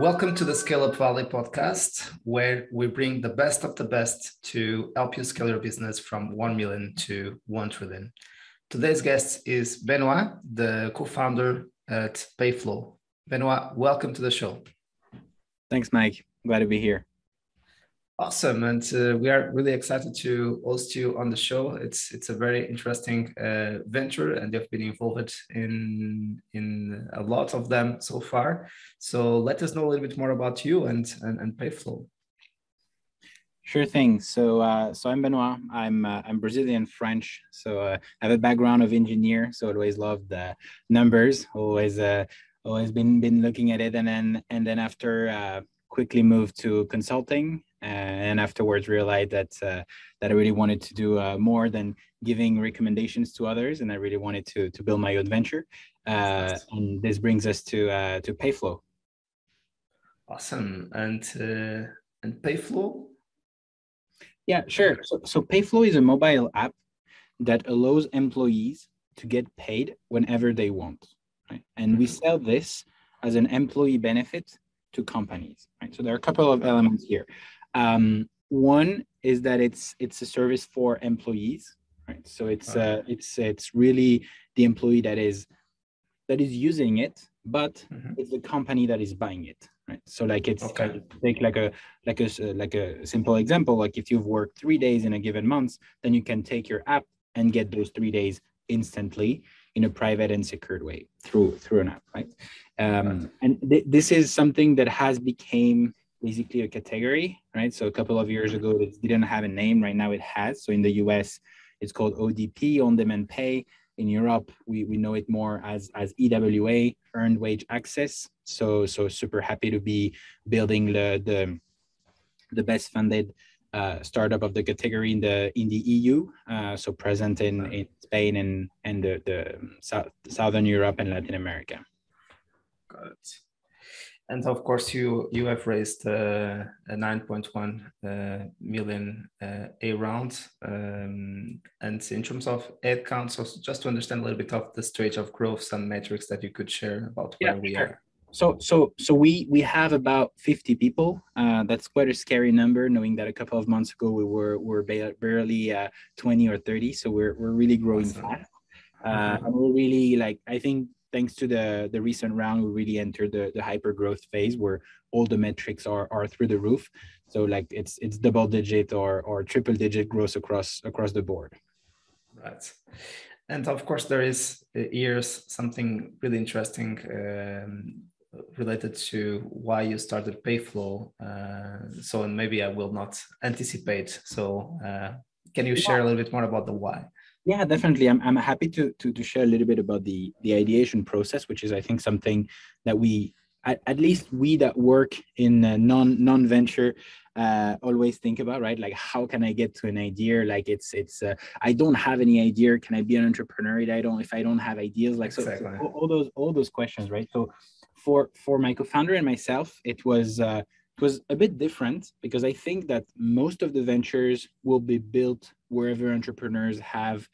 Welcome to the Scale Up Valley podcast, where we bring the best of the best to help you scale your business from 1 million to 1 trillion. Today's guest is Benoit, the co founder at Payflow. Benoit, welcome to the show. Thanks, Mike. Glad to be here. Awesome, and uh, we are really excited to host you on the show. It's it's a very interesting uh, venture, and you've been involved in in a lot of them so far. So let us know a little bit more about you and and, and Payflow. Sure thing. So uh, so I'm Benoit. I'm uh, I'm Brazilian French. So uh, I have a background of engineer. So I always loved the numbers. Always uh, always been been looking at it, and then and then after quickly moved to consulting and afterwards realized that uh, that I really wanted to do uh, more than giving recommendations to others, and I really wanted to to build my own venture. and this brings us to to Payflow. Awesome, and and Payflow. Yeah, sure. So, so Payflow is a mobile app that allows employees to get paid whenever they want. Right? And we mm-hmm. sell this as an employee benefit to companies. Right? So there are a couple of elements here. Um, one is that it's it's a service for employees, right? So it's uh, it's it's really the employee that is that is using it, but mm-hmm. it's the company that is buying it, right? So like it's okay. take like a like a like a simple example, like if you've worked three days in a given month, then you can take your app and get those three days instantly in a private and secured way through through an app, right? Um, and th- this is something that has became basically a category, right? So a couple of years ago, it didn't have a name. Right now, it has. So in the US, it's called ODP, on demand pay. In Europe, we, we know it more as, as EWA, earned wage access. So so super happy to be building the the, the best funded uh, startup of the category in the in the EU. Uh, so present in, in Spain and and the, the South, Southern Europe and Latin America. Got it and of course you you have raised uh, a 9.1 uh, million uh, a round um, and in terms of head count so just to understand a little bit of the stage of growth some metrics that you could share about where yeah, we sure. are so so so we we have about 50 people uh, that's quite a scary number knowing that a couple of months ago we were were barely uh, 20 or 30 so we're, we're really growing awesome. fast uh, mm-hmm. and we're really like i think thanks to the the recent round, we really entered the the hyper growth phase where all the metrics are are through the roof. So like it's it's double digit or or triple digit growth across across the board. Right. And of course, there is uh, here's something really interesting um, related to why you started Payflow. Uh, so, and maybe I will not anticipate. So, uh, can you share a little bit more about the why? Yeah, definitely. I'm, I'm happy to, to, to share a little bit about the, the ideation process, which is, I think, something that we, at, at least we that work in non non venture, uh, always think about, right? Like, how can I get to an idea? Like, it's it's uh, I don't have any idea. Can I be an entrepreneur? If I don't if I don't have ideas. Like, so, exactly. so all those all those questions, right? So, for for my co-founder and myself, it was. Uh, it was a bit different because I think that most of the ventures will be built wherever entrepreneurs have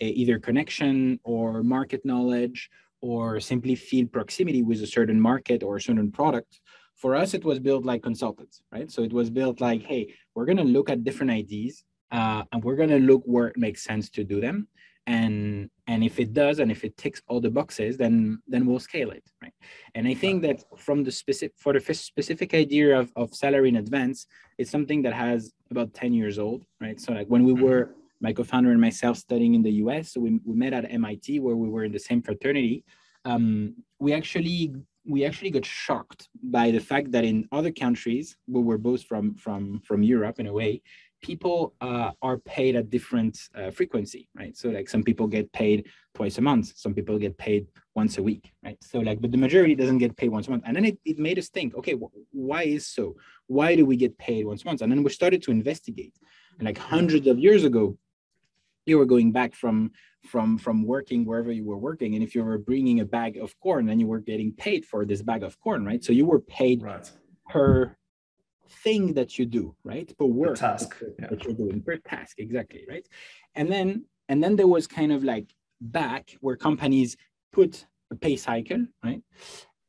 a, either connection or market knowledge or simply feel proximity with a certain market or a certain product. For us, it was built like consultants, right? So it was built like, hey, we're going to look at different ideas uh, and we're going to look where it makes sense to do them and and if it does and if it ticks all the boxes then then we'll scale it right and i think that from the specific for the specific idea of, of salary in advance it's something that has about 10 years old right so like when we mm-hmm. were my co-founder and myself studying in the us so we, we met at mit where we were in the same fraternity um, we actually we actually got shocked by the fact that in other countries we were both from from from europe in a way people uh, are paid at different uh, frequency, right? So like some people get paid twice a month, some people get paid once a week, right? So like, but the majority doesn't get paid once a month. And then it, it made us think, okay, why is so? Why do we get paid once a month? And then we started to investigate. And like hundreds of years ago, you were going back from from from working wherever you were working and if you were bringing a bag of corn then you were getting paid for this bag of corn right so you were paid right. per thing that you do, right? Per work per task that, yeah. you're doing, per task, exactly, right? And then and then there was kind of like back where companies put a pay cycle, right?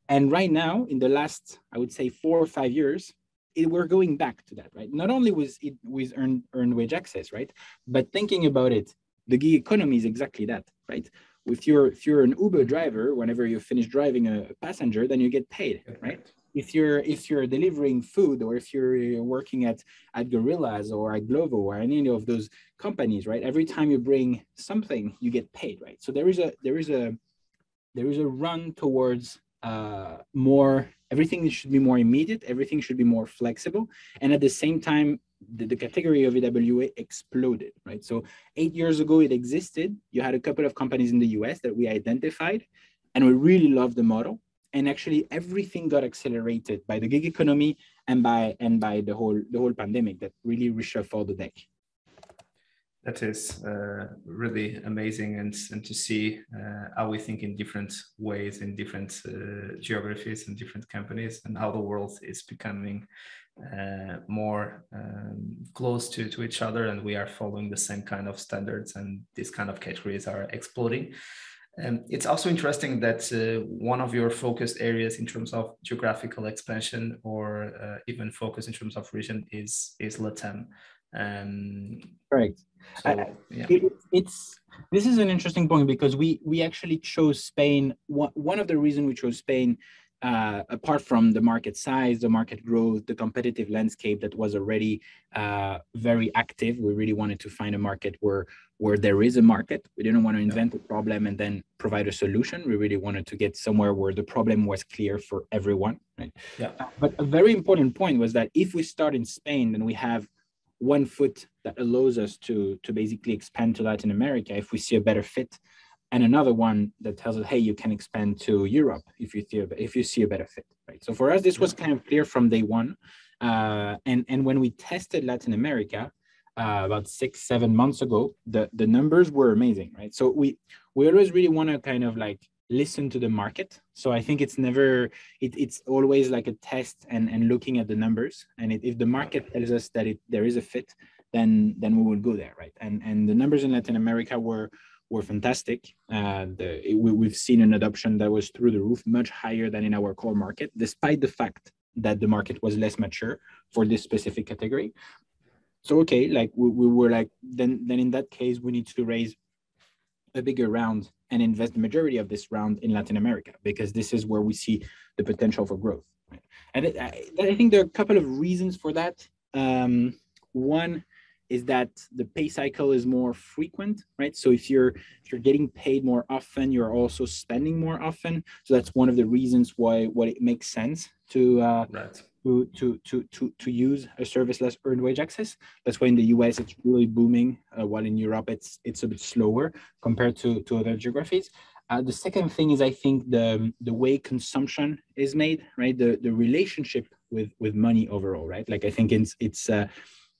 And right now, in the last, I would say four or five years, it, we're going back to that, right? Not only was it with earned, earned wage access, right? But thinking about it, the gig economy is exactly that, right? If you're if you're an Uber driver, whenever you finish driving a passenger, then you get paid, right? If you're if you're delivering food or if you're working at at Gorillas or at Glovo or any of those companies, right? Every time you bring something, you get paid, right? So there is a there is a there is a run towards uh, more everything should be more immediate everything should be more flexible and at the same time the, the, category of ewa exploded right so eight years ago it existed you had a couple of companies in the us that we identified and we really loved the model and actually everything got accelerated by the gig economy and by and by the whole the whole pandemic that really reshuffled the deck. That is uh, really amazing and, and to see uh, how we think in different ways in different uh, geographies and different companies and how the world is becoming uh, more um, close to, to each other. And we are following the same kind of standards and these kind of categories are exploding um, it's also interesting that uh, one of your focus areas in terms of geographical expansion or uh, even focus in terms of region is is latam um, Correct. So, yeah. It, it's this is an interesting point because we we actually chose Spain. One, one of the reasons we chose Spain, uh, apart from the market size, the market growth, the competitive landscape that was already uh, very active, we really wanted to find a market where where there is a market. We didn't want to invent a problem and then provide a solution. We really wanted to get somewhere where the problem was clear for everyone. Right. Yeah. But a very important point was that if we start in Spain, then we have one foot that allows us to to basically expand to Latin America if we see a better fit, and another one that tells us, hey, you can expand to Europe if you see a, if you see a better fit, right? So for us, this was kind of clear from day one, uh, and and when we tested Latin America. Uh, about six, seven months ago, the, the numbers were amazing, right? So we we always really want to kind of like listen to the market. So I think it's never, it, it's always like a test and, and looking at the numbers. And it, if the market tells us that it, there is a fit, then then we will go there, right? And and the numbers in Latin America were were fantastic. Uh, the, it, we, have seen an adoption that was through the roof, much higher than in our core market, despite the fact that the market was less mature for this specific category. So okay, like we, we were like, then then in that case, we need to raise a bigger round and invest the majority of this round in Latin America because this is where we see the potential for growth. Right? And it, I, I, think there are a couple of reasons for that. Um, one is that the pay cycle is more frequent, right? So if you're if you're getting paid more often, you're also spending more often. So that's one of the reasons why what it makes sense to uh, right to to to to to use a service less earned wage access. That's why in the US it's really booming, uh, while in Europe it's it's a bit slower compared to to other geographies. Uh, the second thing is I think the the way consumption is made, right? The the relationship with with money overall, right? Like I think it's it's uh,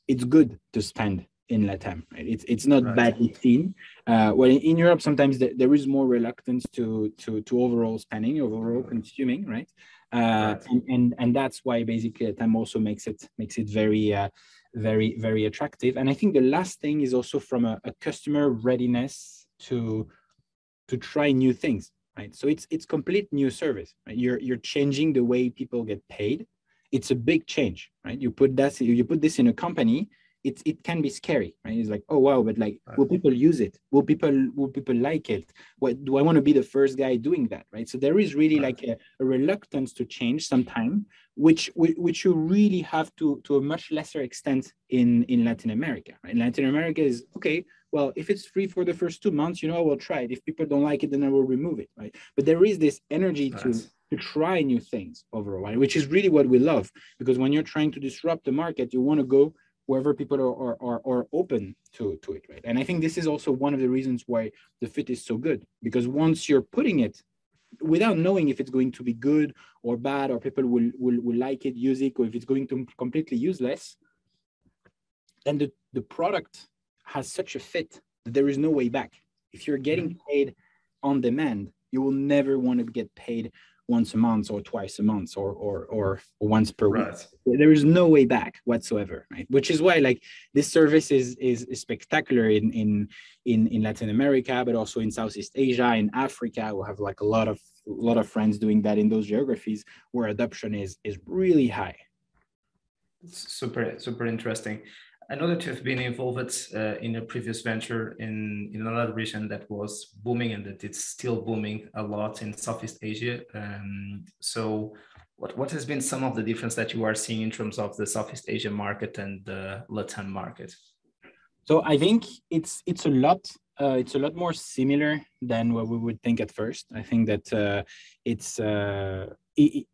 it's good to spend in Latam, right? It's it's not right. badly seen. Uh, well, in, in Europe, sometimes the, there is more reluctance to to to overall spending, overall consuming, right? Uh, and, and and that's why basically time also makes it makes it very uh, very very attractive. And I think the last thing is also from a, a customer readiness to to try new things, right? So it's it's complete new service. Right? You're you're changing the way people get paid. It's a big change, right? You put that you put this in a company it, it can be scary right? It's like oh wow but like will people use it? Will people will people like it? What do i want to be the first guy doing that right? So there is really like a, a reluctance to change sometime which which you really have to to a much lesser extent in in latin america right? Latin america is okay well if it's free for the first two months you know i will try it. If people don't like it then i will remove it right? But there is this energy to to try new things overall right? which is really what we love because when you're trying to disrupt the market you want to go wherever people are, are, are, open to, to it, right? And I think this is also one of the reasons why the fit is so good, because once you're putting it, without knowing if it's going to be good or bad, or people will, will, will like it, use it, or if it's going to completely useless, then the, the product has such a fit that there is no way back. If you're getting mm-hmm. paid on demand, you will never want to get paid once a month or twice a month or or or once per right. week. There is no way back whatsoever, right? Which is why like this service is is, is spectacular in in in in Latin America, but also in Southeast Asia, in Africa. We have like a lot of a lot of friends doing that in those geographies where adoption is is really high. It's super super interesting. I know that you've been involved uh, in a previous venture in, in another region that was booming and that it's still booming a lot in Southeast Asia. Um, so, what, what has been some of the difference that you are seeing in terms of the Southeast Asia market and the Latin market? So I think it's it's a lot uh, it's a lot more similar than what we would think at first. I think that uh, it's uh, it,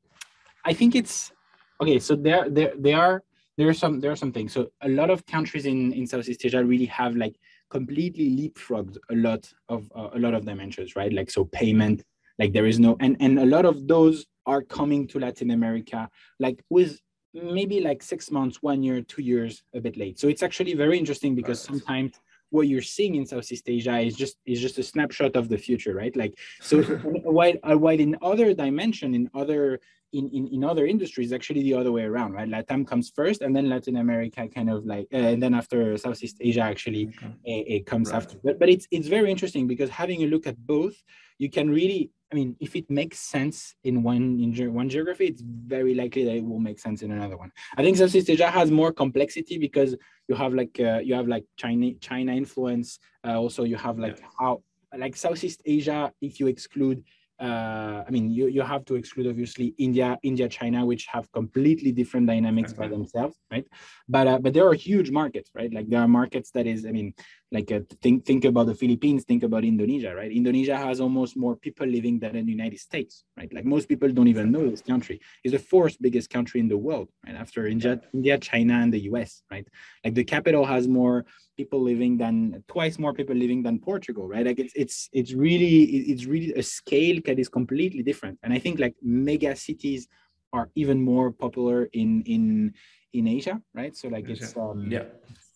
I think it's okay. So there there there are there are some there are some things. So a lot of countries in in Southeast Asia really have like completely leapfrogged a lot of uh, a lot of dimensions, right? Like so payment, like there is no and and a lot of those are coming to Latin America like with maybe like six months, one year, two years, a bit late. So it's actually very interesting because sometimes what you're seeing in Southeast Asia is just is just a snapshot of the future, right? Like so while while in other dimension, in other in, in, in other industries, actually the other way around, right? Latam comes first, and then Latin America kind of like, uh, and then after Southeast Asia actually okay. it, it comes right. after. But but it's it's very interesting because having a look at both, you can really, I mean, if it makes sense in one in ge- one geography, it's very likely that it will make sense in another one. I think Southeast Asia has more complexity because you have like uh, you have like China China influence. Uh, also, you have like yeah. how like Southeast Asia, if you exclude uh, I mean, you, you have to exclude obviously India, India, China, which have completely different dynamics okay. by themselves, right? But uh, but there are huge markets, right? Like there are markets that is, I mean, like uh, think think about the Philippines, think about Indonesia, right? Indonesia has almost more people living than in the United States, right? Like most people don't even know this country. It's the fourth biggest country in the world, right? After India, India, China, and the US, right? Like the capital has more people living than twice more people living than Portugal, right? Like it's it's it's really it's really a scale that is completely different. And I think like mega cities are even more popular in in in Asia, right? So like it's um, yeah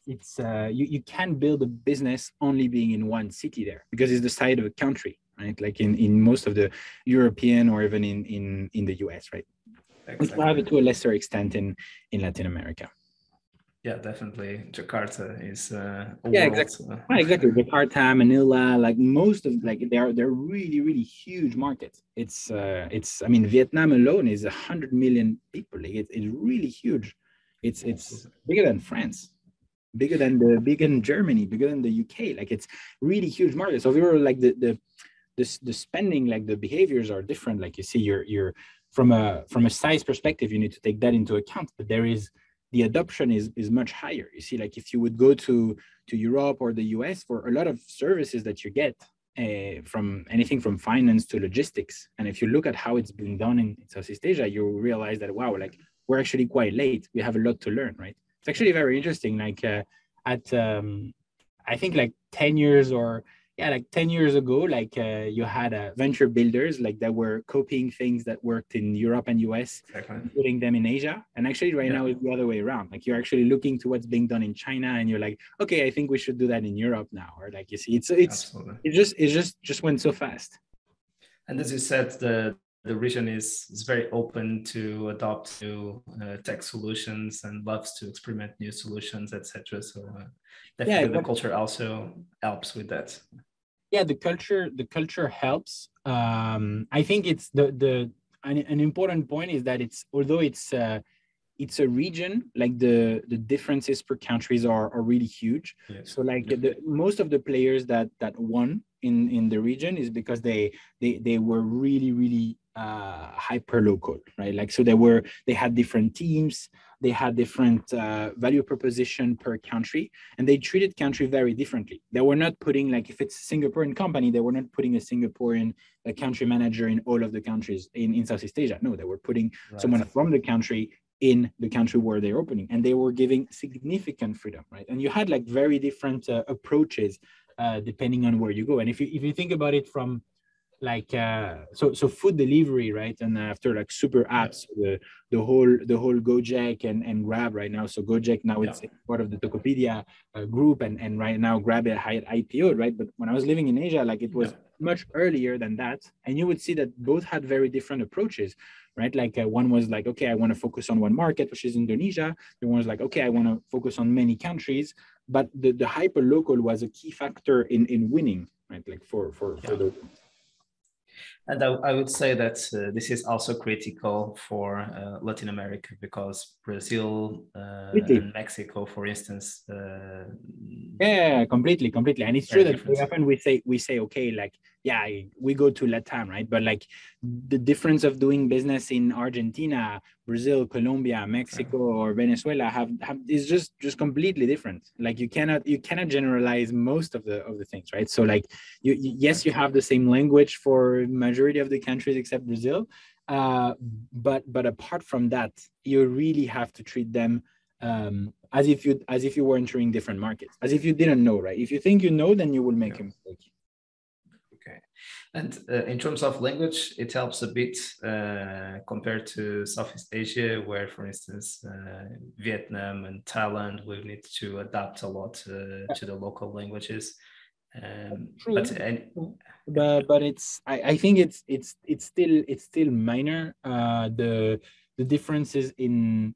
it's uh, you, you can build a business only being in one city there because it's the side of a country right? Like in, in most of the european or even in in, in the us right? Exactly. we have it to a lesser extent in in latin america. Yeah definitely. Jakarta is uh yeah exactly. uh, exactly. Jakarta manila like most of like they're they're really really huge markets. It's uh it's i mean vietnam alone is a hundred million people. Like it's, it's really huge. It's it's bigger than france bigger than the bigger than Germany, bigger than the UK. Like it's really huge market. So if you're like the the the, the spending, like the behaviors are different. Like you see, you're you're from a from a size perspective, you need to take that into account. But there is the adoption is is much higher. You see, like if you would go to to Europe or the US for a lot of services that you get. Uh, from anything from finance to logistics, and if you look at how it's been done in Southeast Asia, you realize that wow, like we're actually quite late. We have a lot to learn, right? It's actually very interesting. Like uh, at um, I think like ten years or yeah, like ten years ago, like uh, you had uh, venture builders like that were copying things that worked in Europe and US, exactly. putting them in Asia. And actually, right yeah. now it's the other way around. Like you're actually looking to what's being done in China, and you're like, okay, I think we should do that in Europe now. Or like you see, it's it's Absolutely. it just it just just went so fast. And as you said, the the region is, is very open to adopt new uh, tech solutions and loves to experiment new solutions, etc. So uh, definitely yeah, the culture also helps with that. Yeah, the culture the culture helps. Um, I think it's the the an, an important point is that it's although it's uh, it's a region like the the differences per countries are, are really huge yes. so like the, most of the players that that won in in the region is because they they they were really really uh, hyper local, right? Like, so they were, they had different teams, they had different uh, value proposition per country, and they treated country very differently. They were not putting, like, if it's a Singaporean company, they were not putting a Singaporean a country manager in all of the countries in, in Southeast Asia. No, they were putting right. someone from the country in the country where they're opening, and they were giving significant freedom, right? And you had like very different uh, approaches uh, depending on where you go. And if you if you think about it from like uh, so so food delivery right? And after like super apps the the whole the whole gojek and and grab right now. So gojek now yeah. it's part of the tokopedia uh, group and and right now grab it had ipo right? But when i was living in asia like it was yeah. much earlier than that. And you would see that both had very different approaches right? Like uh, one was like okay i want to focus on one market which is indonesia. The one was like okay i want to focus on many countries. But the, the hyper local was a key factor in in winning right? Like for for, yeah. for the and I, I, would say that uh, this is also critical for uh, Latin America because Brazil uh, and Mexico, for instance. Yeah, completely, completely. And it's true that we often we say we say okay, like yeah, we go to Latam, right? But like the difference of doing business in Argentina, Brazil, Colombia, Mexico, or Venezuela have, have is just just completely different. Like you cannot you cannot generalize most of the of the things, right? So like you, you yes, you have the same language for majority of the countries except Brazil, uh, but but apart from that, you really have to treat them um, as if you as if you were entering different markets, as if you didn't know, right? If you think you know, then you will make yeah. a mistake. Okay, and uh, in terms of language, it helps a bit uh, compared to Southeast Asia, where, for instance, uh, Vietnam and Thailand, we need to adapt a lot uh, to the local languages. Um, but, and, but but it's I, I think it's it's it's still it's still minor. Uh, the the differences in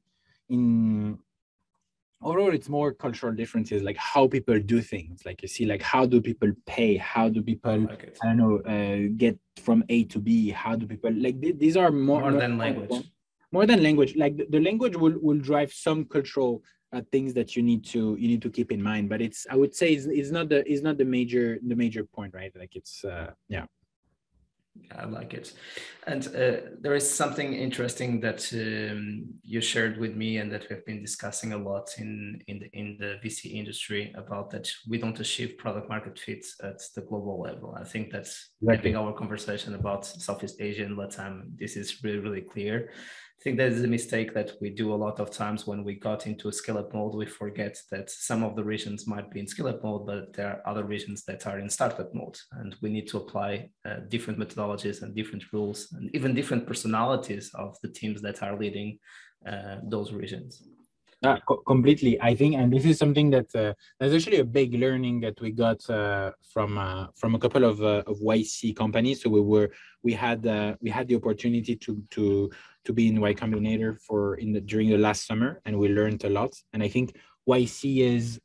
in overall it's more cultural differences like how people do things. Like you see like how do people pay? How do people like i don't know uh, get from a to b? How do people like th- these are more, more than language. more than language. Like the, the language will, will drive some cultural uh, things that you need to you need to keep in mind. But it's i would say it's, it's not the it's not the major the major point right? Like it's uh yeah I like it. And uh, there is something interesting that um, you shared with me and that we've been discussing a lot in, in, the, in the VC industry about that we don't achieve product market fit at the global level. I think that's exactly. our conversation about Southeast Asia and Latam. This is really, really clear. I think that is a mistake that we do a lot of times when we got into a scale up mode. We forget that some of the regions might be in scale up mode, but there are other regions that are in startup mode. And we need to apply uh, different methodologies and different rules and even different personalities of the teams that are leading uh, those regions. Uh, co- completely, I think, and this is something that uh, there's actually a big learning that we got uh, from uh, from a couple of uh, of YC companies. So we were we had uh, we had the opportunity to to to be in Y Combinator for in the during the last summer, and we learned a lot. And I think YC is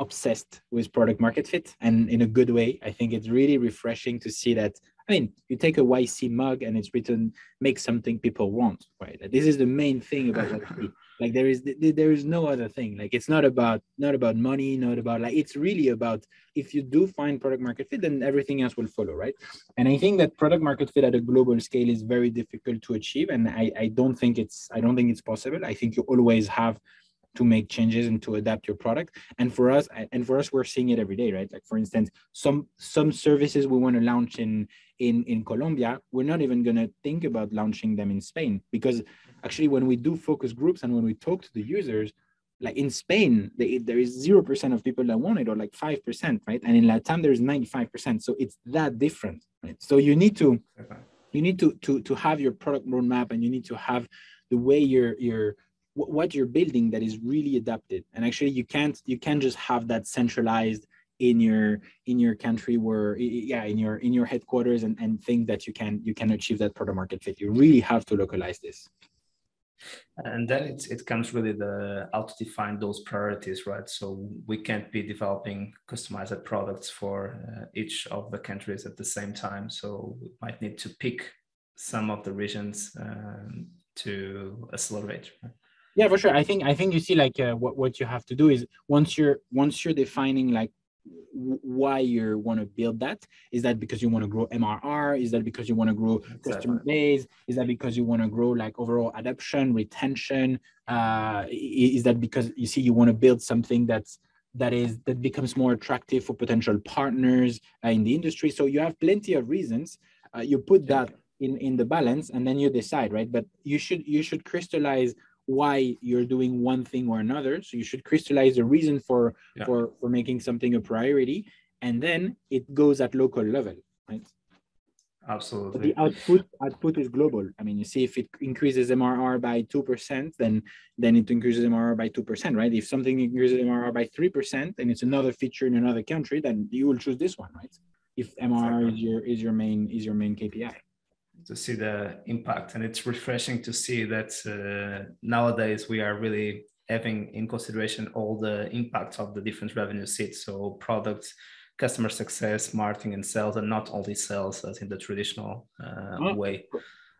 obsessed with product market fit, and in a good way. I think it's really refreshing to see that I mean, you take a YC mug and it's written "Make something people want." Right. This is the main thing about YC. like there is there is no other thing. Like it's not about not about money not about like it's really about if you do find product market fit then everything else will follow right? And i think that product market fit at a global scale is very difficult to achieve and i i don't think it's i don't think it's possible. I think you always have to make changes and to adapt your product. And for us and for us we're seeing it every day right? Like for instance some some services we want to launch in in in colombia we're not even going to think about launching them in spain because actually when we do focus groups and when we talk to the users like in spain they, there is 0% of people that want it or like 5% right? And in latam there's 95% so it's that different right? So you need to you need to to to have your product roadmap and you need to have the way you're you're what you're building that is really adapted. And actually you can't you can't just have that centralized in your in your country where yeah in your in your headquarters and, and think that you can you can achieve that product market fit. You really have to localize this. And then it, it comes really the how to define those priorities right? So we can't be developing customized products for uh, each of the countries at the same time. So we might need to pick some of the regions um, to accelerate yeah for sure. I think i think you see like uh, what, what you have to do is once you're once you're defining like why you want to build that is that because you want to grow mrr is that because you want to grow exactly. customer base? Is that because you want to grow like overall adoption retention? Uh, is that because you see you want to build something that's that is that becomes more attractive for potential partners uh, in the industry? So you have plenty of reasons. Uh, you put that in in the balance and then you decide right? But you should you should crystallize why you're doing one thing or another. So you should crystallize the reason for yeah. for for making something a priority, and then it goes at local level, right? Absolutely. But the output output is global. I mean, you see, if it increases MRR by two percent, then then it increases MRR by two percent, right? If something increases MRR by three percent, and it's another feature in another country, then you will choose this one, right? if MRR exactly. is your is your main is your main KPI. To see the impact, and it's refreshing to see that uh, nowadays we are really having in consideration all the impacts of the different revenue seats. So products, customer success, marketing, and sales, and not only sales as in the traditional uh, oh, way.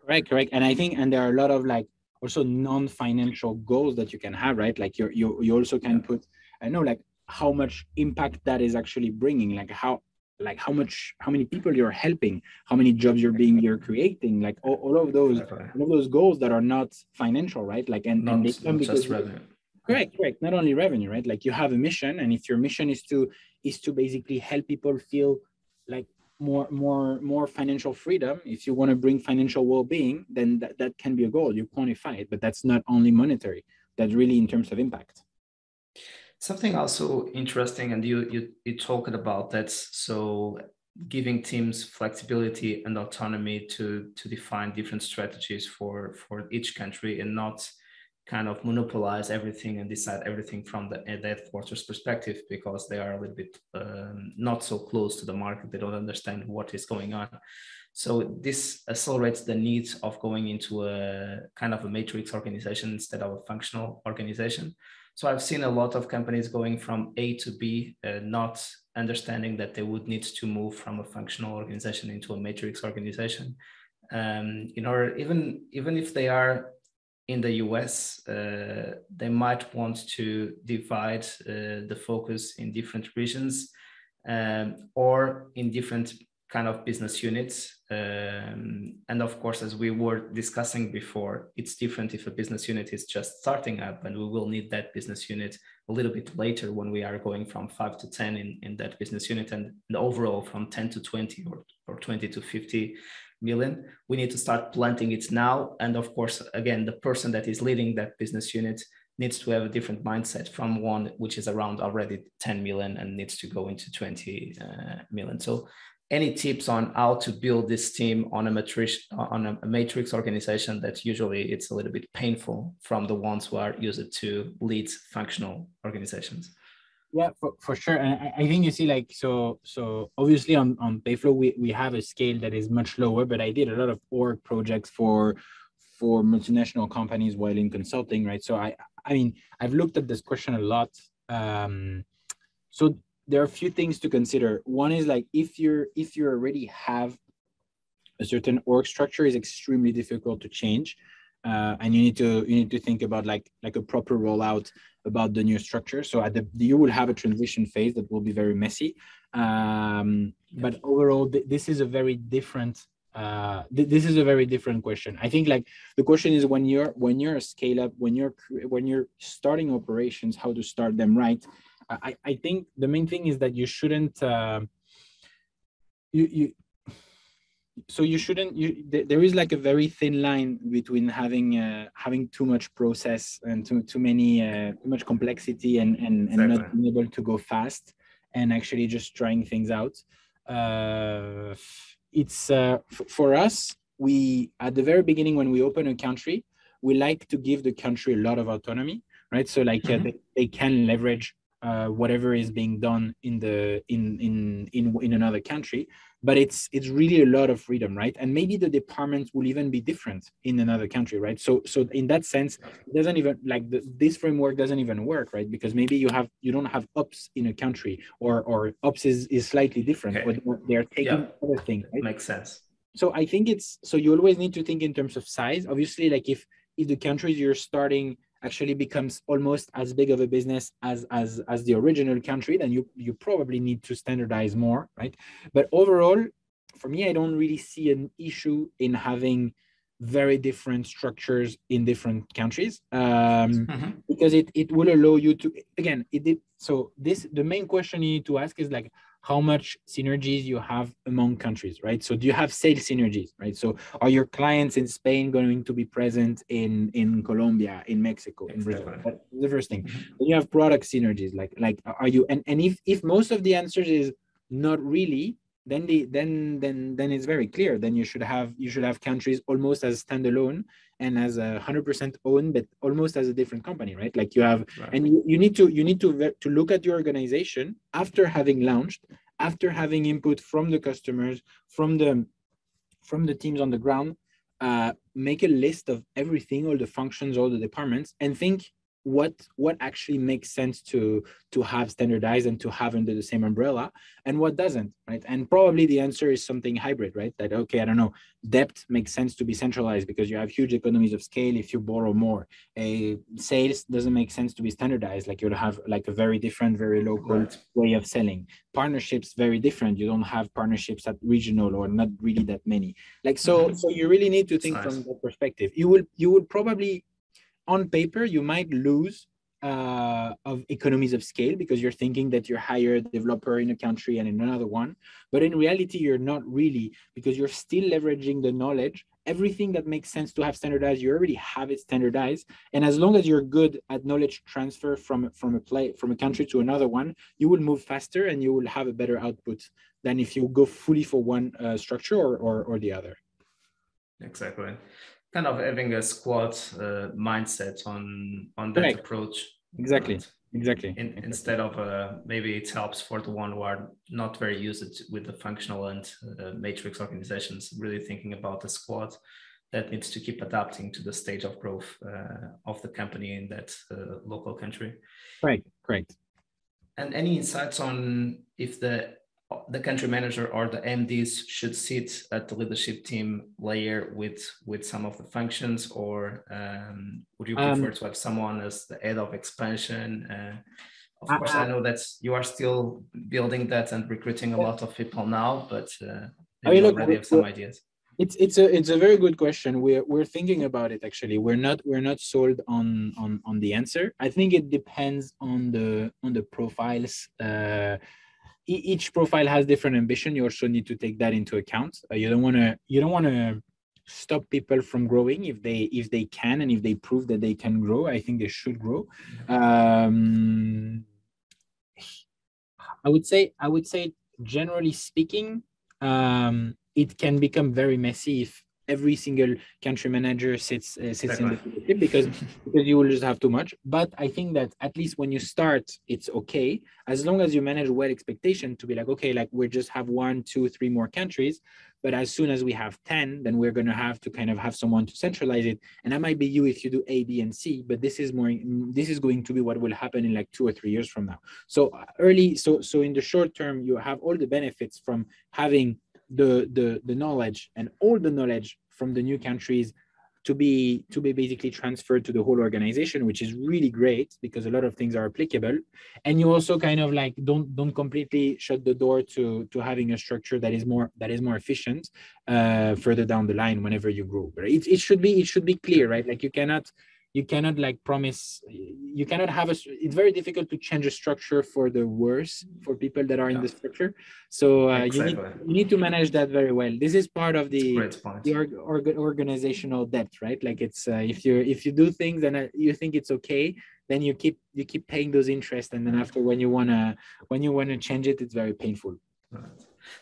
Correct, correct. And I think, and there are a lot of like also non-financial goals that you can have, right? Like you you you also can put, I know, like how much impact that is actually bringing, like how like how much how many people you're helping how many jobs you're being you're creating like all, all of those all of those goals that are not financial right? Like and, not, and they come because revenue. Correct correct. Not only revenue right? Like you have a mission and if your mission is to is to basically help people feel like more more more financial freedom if you want to bring financial well-being then that, that can be a goal. You quantify it but that's not only monetary. That's really in terms of impact something also interesting and you you, you talked about that so giving teams flexibility and autonomy to to define different strategies for for each country and not kind of monopolize everything and decide everything from the headquarters perspective because they are a little bit um, not so close to the market. They don't understand what is going on. So this accelerates the need of going into a kind of a matrix organization instead of a functional organization. So I've seen a lot of companies going from A to B, uh, not understanding that they would need to move from a functional organization into a matrix organization. Um, in order, even even if they are in the US, uh, they might want to divide uh, the focus in different regions um, or in different kind of business units. Um, and of course, as we were discussing before, it's different if a business unit is just starting up, and we will need that business unit a little bit later when we are going from five to 10 in, in that business unit, and, and overall from 10 to 20 or, or 20 to 50 million. We need to start planting it now. And of course, again, the person that is leading that business unit needs to have a different mindset from one which is around already 10 million and needs to go into 20 uh, million. So any tips on how to build this team on a matrix on a matrix organization that usually it's a little bit painful from the ones who are used to lead functional organizations? Yeah for, for sure. And I, I, think you see like so so obviously on on payflow we, we have a scale that is much lower but i did a lot of org projects for for multinational companies while in consulting right? So i i mean i've looked at this question a lot. Um so there are a few things to consider one is like if you're if you already have a certain org structure is extremely difficult to change uh, and you need to you need to think about like like a proper rollout about the new structure. So at the you will have a transition phase that will be very messy. Um, but overall, th- this is a very different. Uh, th- this is a very different question. I think like the question is when you're when you're a scale up, when you're when you're starting operations, how to start them right. I, I think the main thing is that you shouldn't. Uh, you, you so you shouldn't you there is like a very thin line between having uh, having too much process and too too many uh, too much complexity and and, and not being able to go fast and actually just trying things out uh, it's uh, for us we at the very beginning when we open a country we like to give the country a lot of autonomy right so like uh, mm-hmm. they, they can leverage uh, whatever is being done in the in in in in another country but it's it's really a lot of freedom right and maybe the departments will even be different in another country right so so in that sense it doesn't even like the, this framework doesn't even work right because maybe you have you don't have ops in a country or or ops is, is slightly different okay. but they're taking yeah. other things right? makes sense so i think it's so you always need to think in terms of size obviously like if if the countries you're starting actually becomes almost as big of a business as as as the original country then you you probably need to standardize more right but overall for me i don't really see an issue in having very different structures in different countries um, mm-hmm. because it, it will allow you to again it did so this the main question you need to ask is like how much synergies you have among countries, right? So do you have sales synergies, right? So are your clients in Spain going to be present in in Colombia, in Mexico, in Brazil? That's the first thing. Mm-hmm. Then you have product synergies, like like are you and, and if if most of the answers is not really, then the then then then it's very clear. Then you should have you should have countries almost as standalone and as a hundred percent owned, but almost as a different company, right? Like you have, right. and you, you need to you need to to look at your organization after having launched after having input from the customers, from the from the teams on the ground, uh, make a list of everything, all the functions, all the departments, and think what what actually makes sense to to have standardized and to have under the same umbrella and what doesn't right? And probably the answer is something hybrid right? That okay i don't know debt makes sense to be centralized because you have huge economies of scale. If you borrow more a sales doesn't make sense to be standardized. Like you'll have like a very different very local right. way of selling. Partnerships very different. You don't have partnerships at regional or not really that many. Like so mm-hmm. so you really need to think nice. from that perspective. You will you will probably on paper, you might lose uh, of economies of scale because you're thinking that you're hire a developer in a country and in another one. But in reality, you're not really because you're still leveraging the knowledge. Everything that makes sense to have standardized, you already have it standardized. And as long as you're good at knowledge transfer from, from a play from a country to another one, you will move faster and you will have a better output than if you go fully for one uh, structure or, or, or the other. Exactly kind of having a squad uh, mindset on on that right. approach. Exactly. Exactly. In. Instead of uh, maybe it helps for the one who are not very used with the functional and uh, matrix organizations, really thinking about the squad that needs to keep adapting to the stage of growth uh, of the company in that uh, local country. Right. Great. And any insights on if the the country manager or the MDs should sit at the leadership team layer with with some of the functions, or um, would you prefer um, to have someone as the head of expansion? Uh, of uh, course, I, know that you are still building that and recruiting a lot of people now, but uh, I mean, look, already have some ideas. It's it's a it's a very good question. We're we're thinking about it actually. We're not we're not sold on on on the answer. I think it depends on the on the profiles. Uh, each profile has different ambition. You also need to take that into account. Uh, you don't want to you don't want to stop people from growing if they if they can and if they prove that they can grow. I think they should grow. Um, i would say i would say generally speaking um, it can become very messy if every single country manager sits uh, sits in the leadership because because you will just have too much. But I think that at least when you start, it's okay as long as you manage well expectation to be like okay, like we just have one, two, three more countries. But as soon as we have ten, then we're gonna have to kind of have someone to centralize it. And that might be you if you do A, B, and C. But this is more this is going to be what will happen in like two or three years from now. So uh, early, so so in the short term, you have all the benefits from having the, the, the knowledge and all the knowledge from the new countries to be to be basically transferred to the whole organization which is really great because a lot of things are applicable. And you also kind of like don't don't completely shut the door to to having a structure that is more that is more efficient uh further down the line whenever you grow. But it, it should be it should be clear right? Like you cannot you cannot like promise you cannot have a it's very difficult to change a structure for the worse for people that are in the structure. So uh, exactly. you, need, you need to manage that very well. This is part of the the org, org, organizational depth right? Like it's uh, if you if you do things and uh, you think it's okay then you keep you keep paying those interest and then after when you want to when you want to change it it's very painful. Right.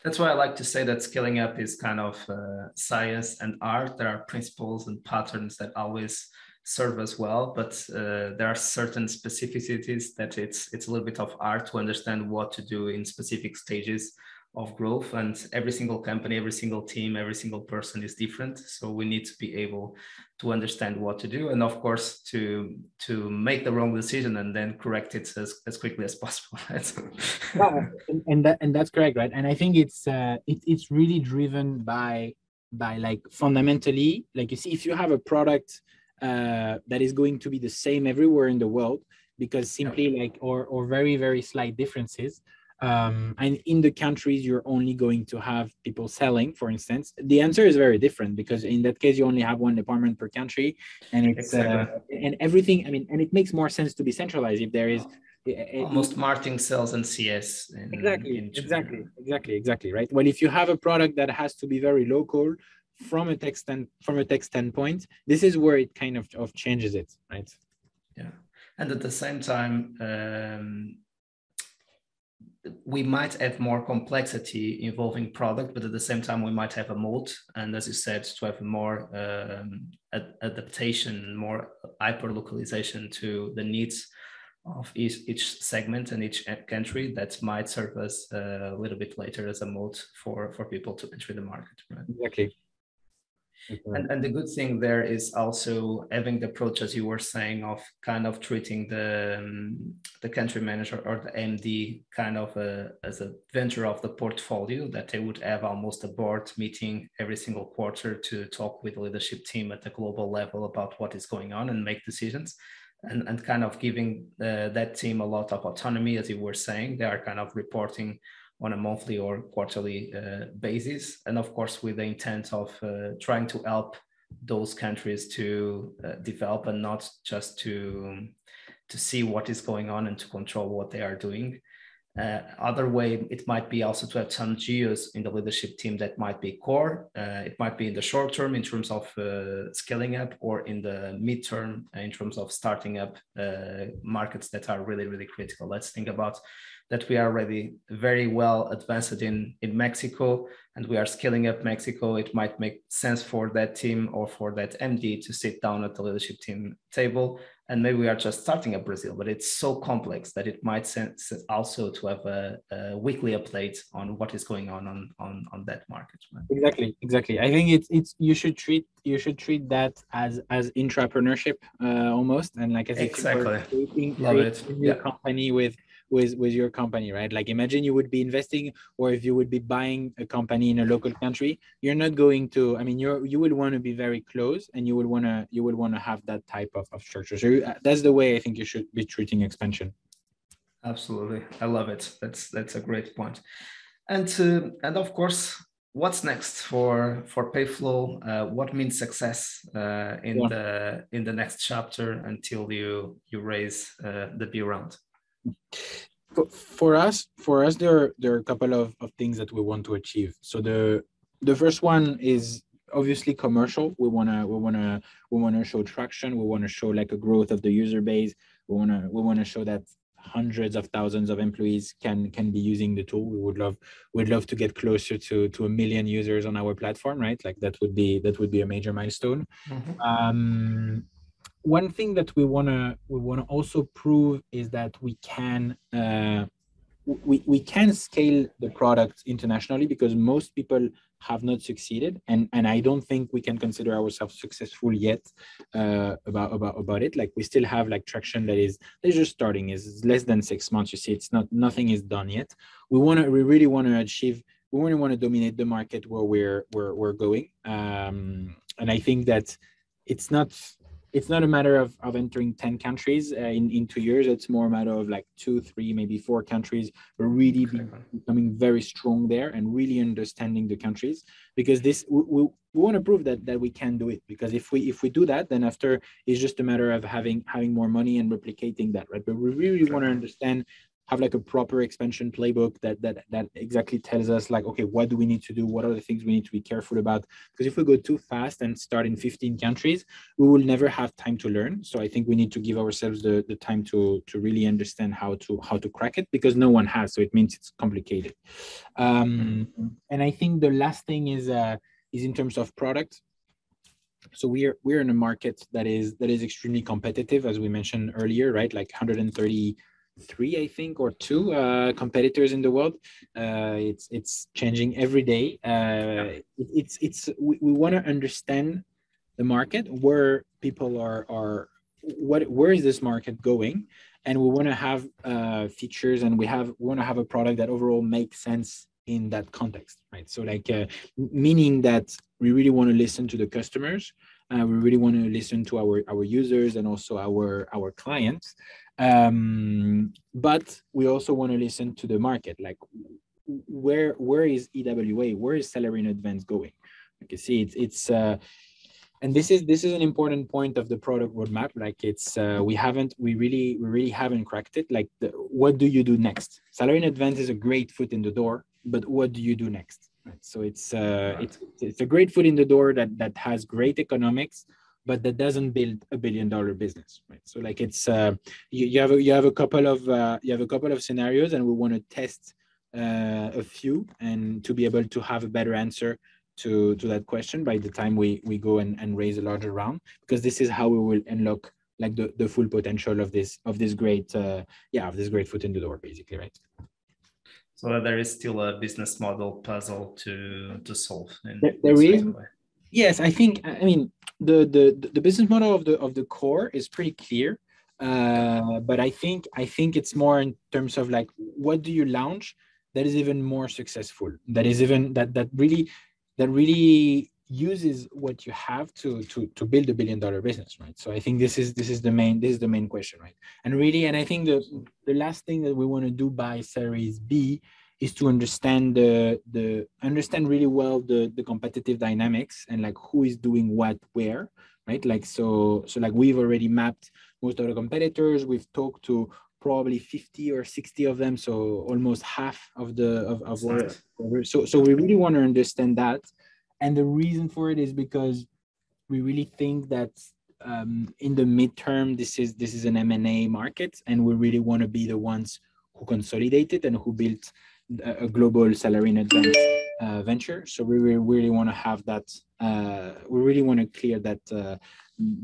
That's why I like to say that scaling up is kind of uh, science and art. There are principles and patterns that always serve as well but uh, there are certain specificities that it's it's a little bit of art to understand what to do in specific stages of growth and every single company every single team every single person is different so we need to be able to understand what to do and of course to to make the wrong decision and then correct it as, as quickly as possible yeah, and, and that and that's correct right? And i think it's uh it, it's really driven by by like fundamentally like you see if you have a product uh, that is going to be the same everywhere in the world because simply like or or very very slight differences. Um, and in the countries you're only going to have people selling for instance. The answer is very different because in that case you only have one department per country and it's uh, exactly. uh, and everything i mean and it makes more sense to be centralized if there is almost marketing sales and cs in, exactly in exactly exactly exactly right? Well if you have a product that has to be very local from a text and from a text standpoint, this is where it kind of, of changes it, right? Yeah, and at the same time, um, we might have more complexity involving product, but at the same time, we might have a mold, and as you said, to have more um, ad- adaptation, more hyper localization to the needs of each, each segment and each country that might serve us a little bit later as a moat for for people to enter the market right? Exactly and, and the good thing there is also having the approach, as you were saying, of kind of treating the um, the country manager or the MD kind of a, as a venture of the portfolio that they would have almost a board meeting every single quarter to talk with the leadership team at the global level about what is going on and make decisions. And, and kind of giving uh, that team a lot of autonomy, as you were saying, they are kind of reporting on a monthly or quarterly uh, basis. And of course, with the intent of uh, trying to help those countries to uh, develop and not just to, to see what is going on and to control what they are doing. Uh, other way, it might be also to have some geos in the leadership team that might be core. Uh, it might be in the short term in terms of uh, scaling up, or in the midterm in terms of starting up markets that are really, really critical. Let's think about that we are already very well advanced in, in Mexico and we are scaling up Mexico, it might make sense for that team or for that MD to sit down at the leadership team table. And maybe we are just starting at Brazil, but it's so complex that it might sense also to have a, a weekly update on what is going on on, on, on that market. Exactly, exactly. I think it's it's you should treat you should treat that as as intrapreneurship uh, almost, and like said, exactly. Creating, Love it. a yeah. company with with with your company right? Like imagine you would be investing or if you would be buying a company in a local country you're not going to i mean you're you would want to be very close and you would want to you would want to have that type of, of structure. So uh, that's the way i think you should be treating expansion. Absolutely. I love it. That's that's a great point. And uh, and of course what's next for for payflow? Uh, what means success uh, in yeah. the in the next chapter until you you raise uh, the b round for, us for us there are there are a couple of, of things that we want to achieve. So the the first one is obviously commercial. We want to we want to we want to show traction. We want to show like a growth of the user base. We want to we want to show that hundreds of thousands of employees can can be using the tool. We would love we'd love to get closer to to a million users on our platform right? Like that would be that would be a major milestone. Mm-hmm. um one thing that we want to we want to also prove is that we can uh, we, we can scale the product internationally because most people have not succeeded. And and i don't think we can consider ourselves successful yet uh, about about about it. Like we still have like traction that is is just starting. Is less than six months you see. It's not nothing is done yet. We want to we really want to achieve we really want to dominate the market where we're we're, we're going. Um, and i think that it's not it's not a matter of, of entering 10 countries uh, in, in two years. It's more a matter of like two, three, maybe four countries, but really be, becoming very strong there and really understanding the countries because this, we, we, we want to prove that, that we can do it because if we, if we do that, then after it's just a matter of having, having more money and replicating that, right? But we really want to understand have like a proper expansion playbook that that that exactly tells us like okay what do we need to do? What are the things we need to be careful about? Because if we go too fast and start in 15 countries we will never have time to learn. So i think we need to give ourselves the, the time to to really understand how to how to crack it because no one has so it means it's complicated. Um, and i think the last thing is uh is in terms of product. So we're we're in a market that is that is extremely competitive as we mentioned earlier right? Like 130 three, I think, or two uh, competitors in the world. Uh, it's it's changing every day. Uh, it, it's it's we, we want to understand the market where people are are what where is this market going, and we want to have uh, features and we have we want to have a product that overall makes sense in that context, right? So like uh, meaning that we really want to listen to the customers. Uh, we really want to listen to our our users and also our our clients um, but we also want to listen to the market, like where where is EWA, where is salary in advance going? You can see it's it's uh, and this is this is an important point of the product roadmap. Like it's uh, we haven't we really we really haven't cracked it. Like the, what do you do next? Salary in advance is a great foot in the door, but what do you do next? So it's uh, it's it's a great foot in the door that that has great economics but that doesn't build a billion dollar business right? So like it's uh, you, you have a, you have a couple of uh, you have a couple of scenarios and we want to test uh, a few and to be able to have a better answer to to that question by the time we we go and, and raise a larger round because this is how we will unlock like the, the full potential of this of this great uh, yeah of this great foot in the door basically right? So there is still a business model puzzle to to solve there, there is. yes i think i mean the, the the business model of the of the core is pretty clear uh, but i think i think it's more in terms of like what do you launch that is even more successful that is even that that really that really uses what you have to to to build a billion dollar business right? So i think this is this is the main this is the main question right? And really and i think the the last thing that we want to do by series b is to understand the the understand really well the the competitive dynamics and like who is doing what where right? Like so so like we've already mapped most of the competitors. We've talked to probably 50 or 60 of them so almost half of the of, of what, so so we really want to understand that. And the reason for it is because we really think that um, in the midterm, this is this is an M&A market, and we really want to be the ones who consolidate it and who built a, global salary in advance uh, venture. So we really, really want to have that. Uh, we really want to clear that, uh,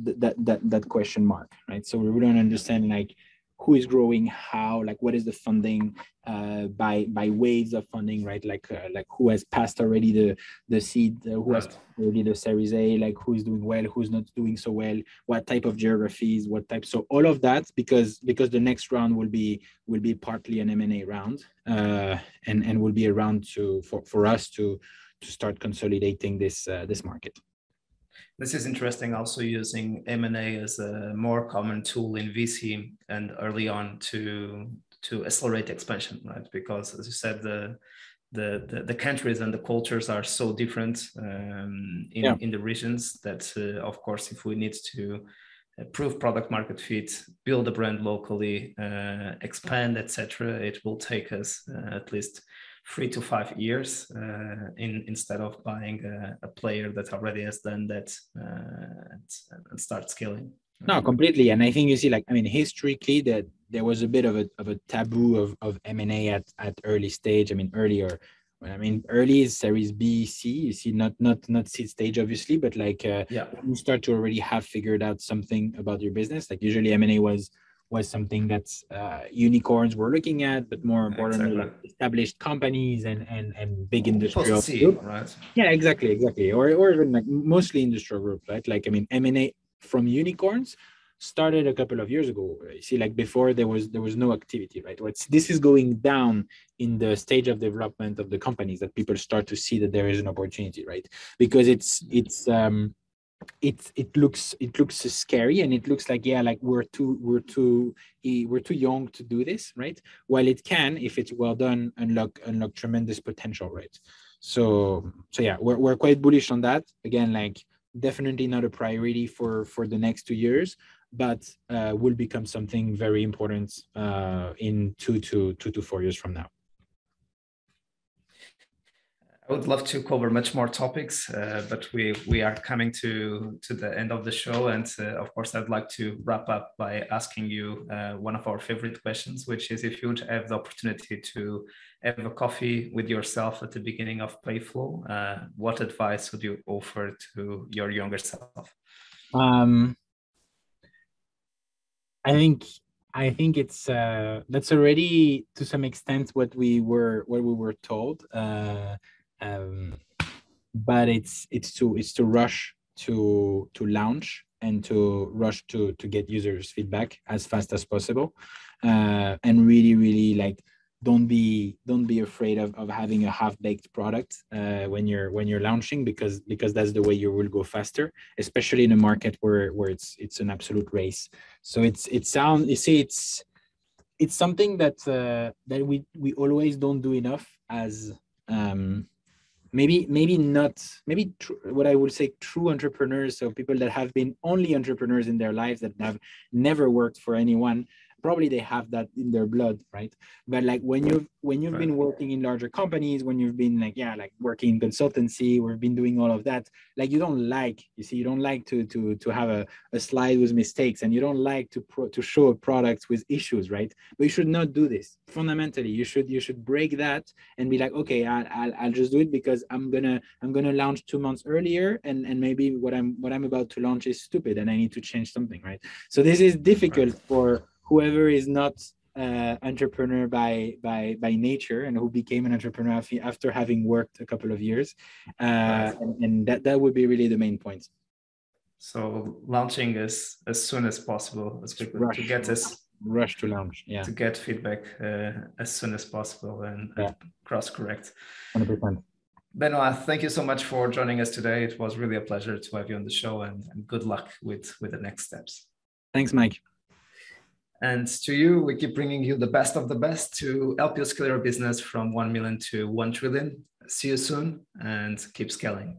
th- that that that question mark, right? So we really want to understand like who is growing how like what is the funding uh, by by waves of funding right? Like uh, like who has passed already the the seed uh, who has already the series a like who is doing well who's not doing so well what type of geographies what type so all of that because because the next round will be will be partly an m&a round uh, and and will be a round to for, for us to to start consolidating this uh, this market this is interesting also using M&A as a more common tool in VC and early on to to accelerate expansion, right? Because as you said, the the, the, the countries and the cultures are so different um, in, yeah. in the regions that, uh, of course, if we need to prove product market fit, build a brand locally, uh, expand, etc., it will take us uh, at least three to five years uh, in, instead of buying a, a, player that already has done that uh, and, and, start scaling. No, completely. And I think you see, like, I mean, historically, that there was a bit of a, of a taboo of, of M&A at, at early stage. I mean, earlier, I mean, early is Series B, C. You see, not not not seed stage, obviously, but like, uh, yeah, you start to already have figured out something about your business. Like, usually M&A was was something that uh, unicorns were looking at, but more importantly, exactly. like established companies and and and big industrial right? Yeah, exactly, exactly, or or even like mostly industrial group, right? Like I mean, M and A from unicorns started a couple of years ago. You see, like before there was there was no activity, right? What's this is going down in the stage of development of the companies that people start to see that there is an opportunity, right? Because it's it's um it it looks it looks scary and it looks like yeah like we're too we're too we're too young to do this right? While it can if it's well done unlock unlock tremendous potential right? So so yeah we're, we're quite bullish on that. Again like definitely not a priority for for the next two years but uh, will become something very important uh, in two to two to four years from now I would love to cover much more topics, uh, but we we are coming to to the end of the show, and uh, of course, I'd like to wrap up by asking you uh, one of our favorite questions, which is if you would have the opportunity to have a coffee with yourself at the beginning of Payflow, uh, what advice would you offer to your younger self? Um, I think I think it's uh, that's already to some extent what we were what we were told. Um, but it's it's to it's to rush to to launch and to rush to to get users feedback as fast as possible. Uh, and really really like don't be don't be afraid of, of having a half-baked product uh, when you're when you're launching because because that's the way you will go faster especially in a market where where it's it's an absolute race. So it's it sounds you see it's it's something that uh, that we we always don't do enough as um, maybe maybe not maybe tr- what i would say true entrepreneurs so people that have been only entrepreneurs in their lives that have never worked for anyone probably they have that in their blood right but like when you've when you've right. been working in larger companies when you've been like yeah like working in consultancy we've been doing all of that like you don't like you see you don't like to to to have a, a slide with mistakes and you don't like to pro, to show a product with issues right but you should not do this fundamentally you should you should break that and be like okay I, I'll, I'll just do it because i'm gonna i'm gonna launch two months earlier and and maybe what i'm what i'm about to launch is stupid and i need to change something right so this is difficult right. for whoever is not uh, entrepreneur by by by nature and who became an entrepreneur after having worked a couple of years uh, and, and, that that would be really the main point so launching as as soon as possible as quickly rush, to get this rush to launch yeah to get feedback uh, as soon as possible and, yeah. and cross correct 100% Benoit, thank you so much for joining us today. It was really a pleasure to have you on the show and, and good luck with, with the next steps. Thanks, Mike. And to you, we keep bringing you the best of the best to help you scale your business from 1 million to 1 trillion. See you soon and keep scaling.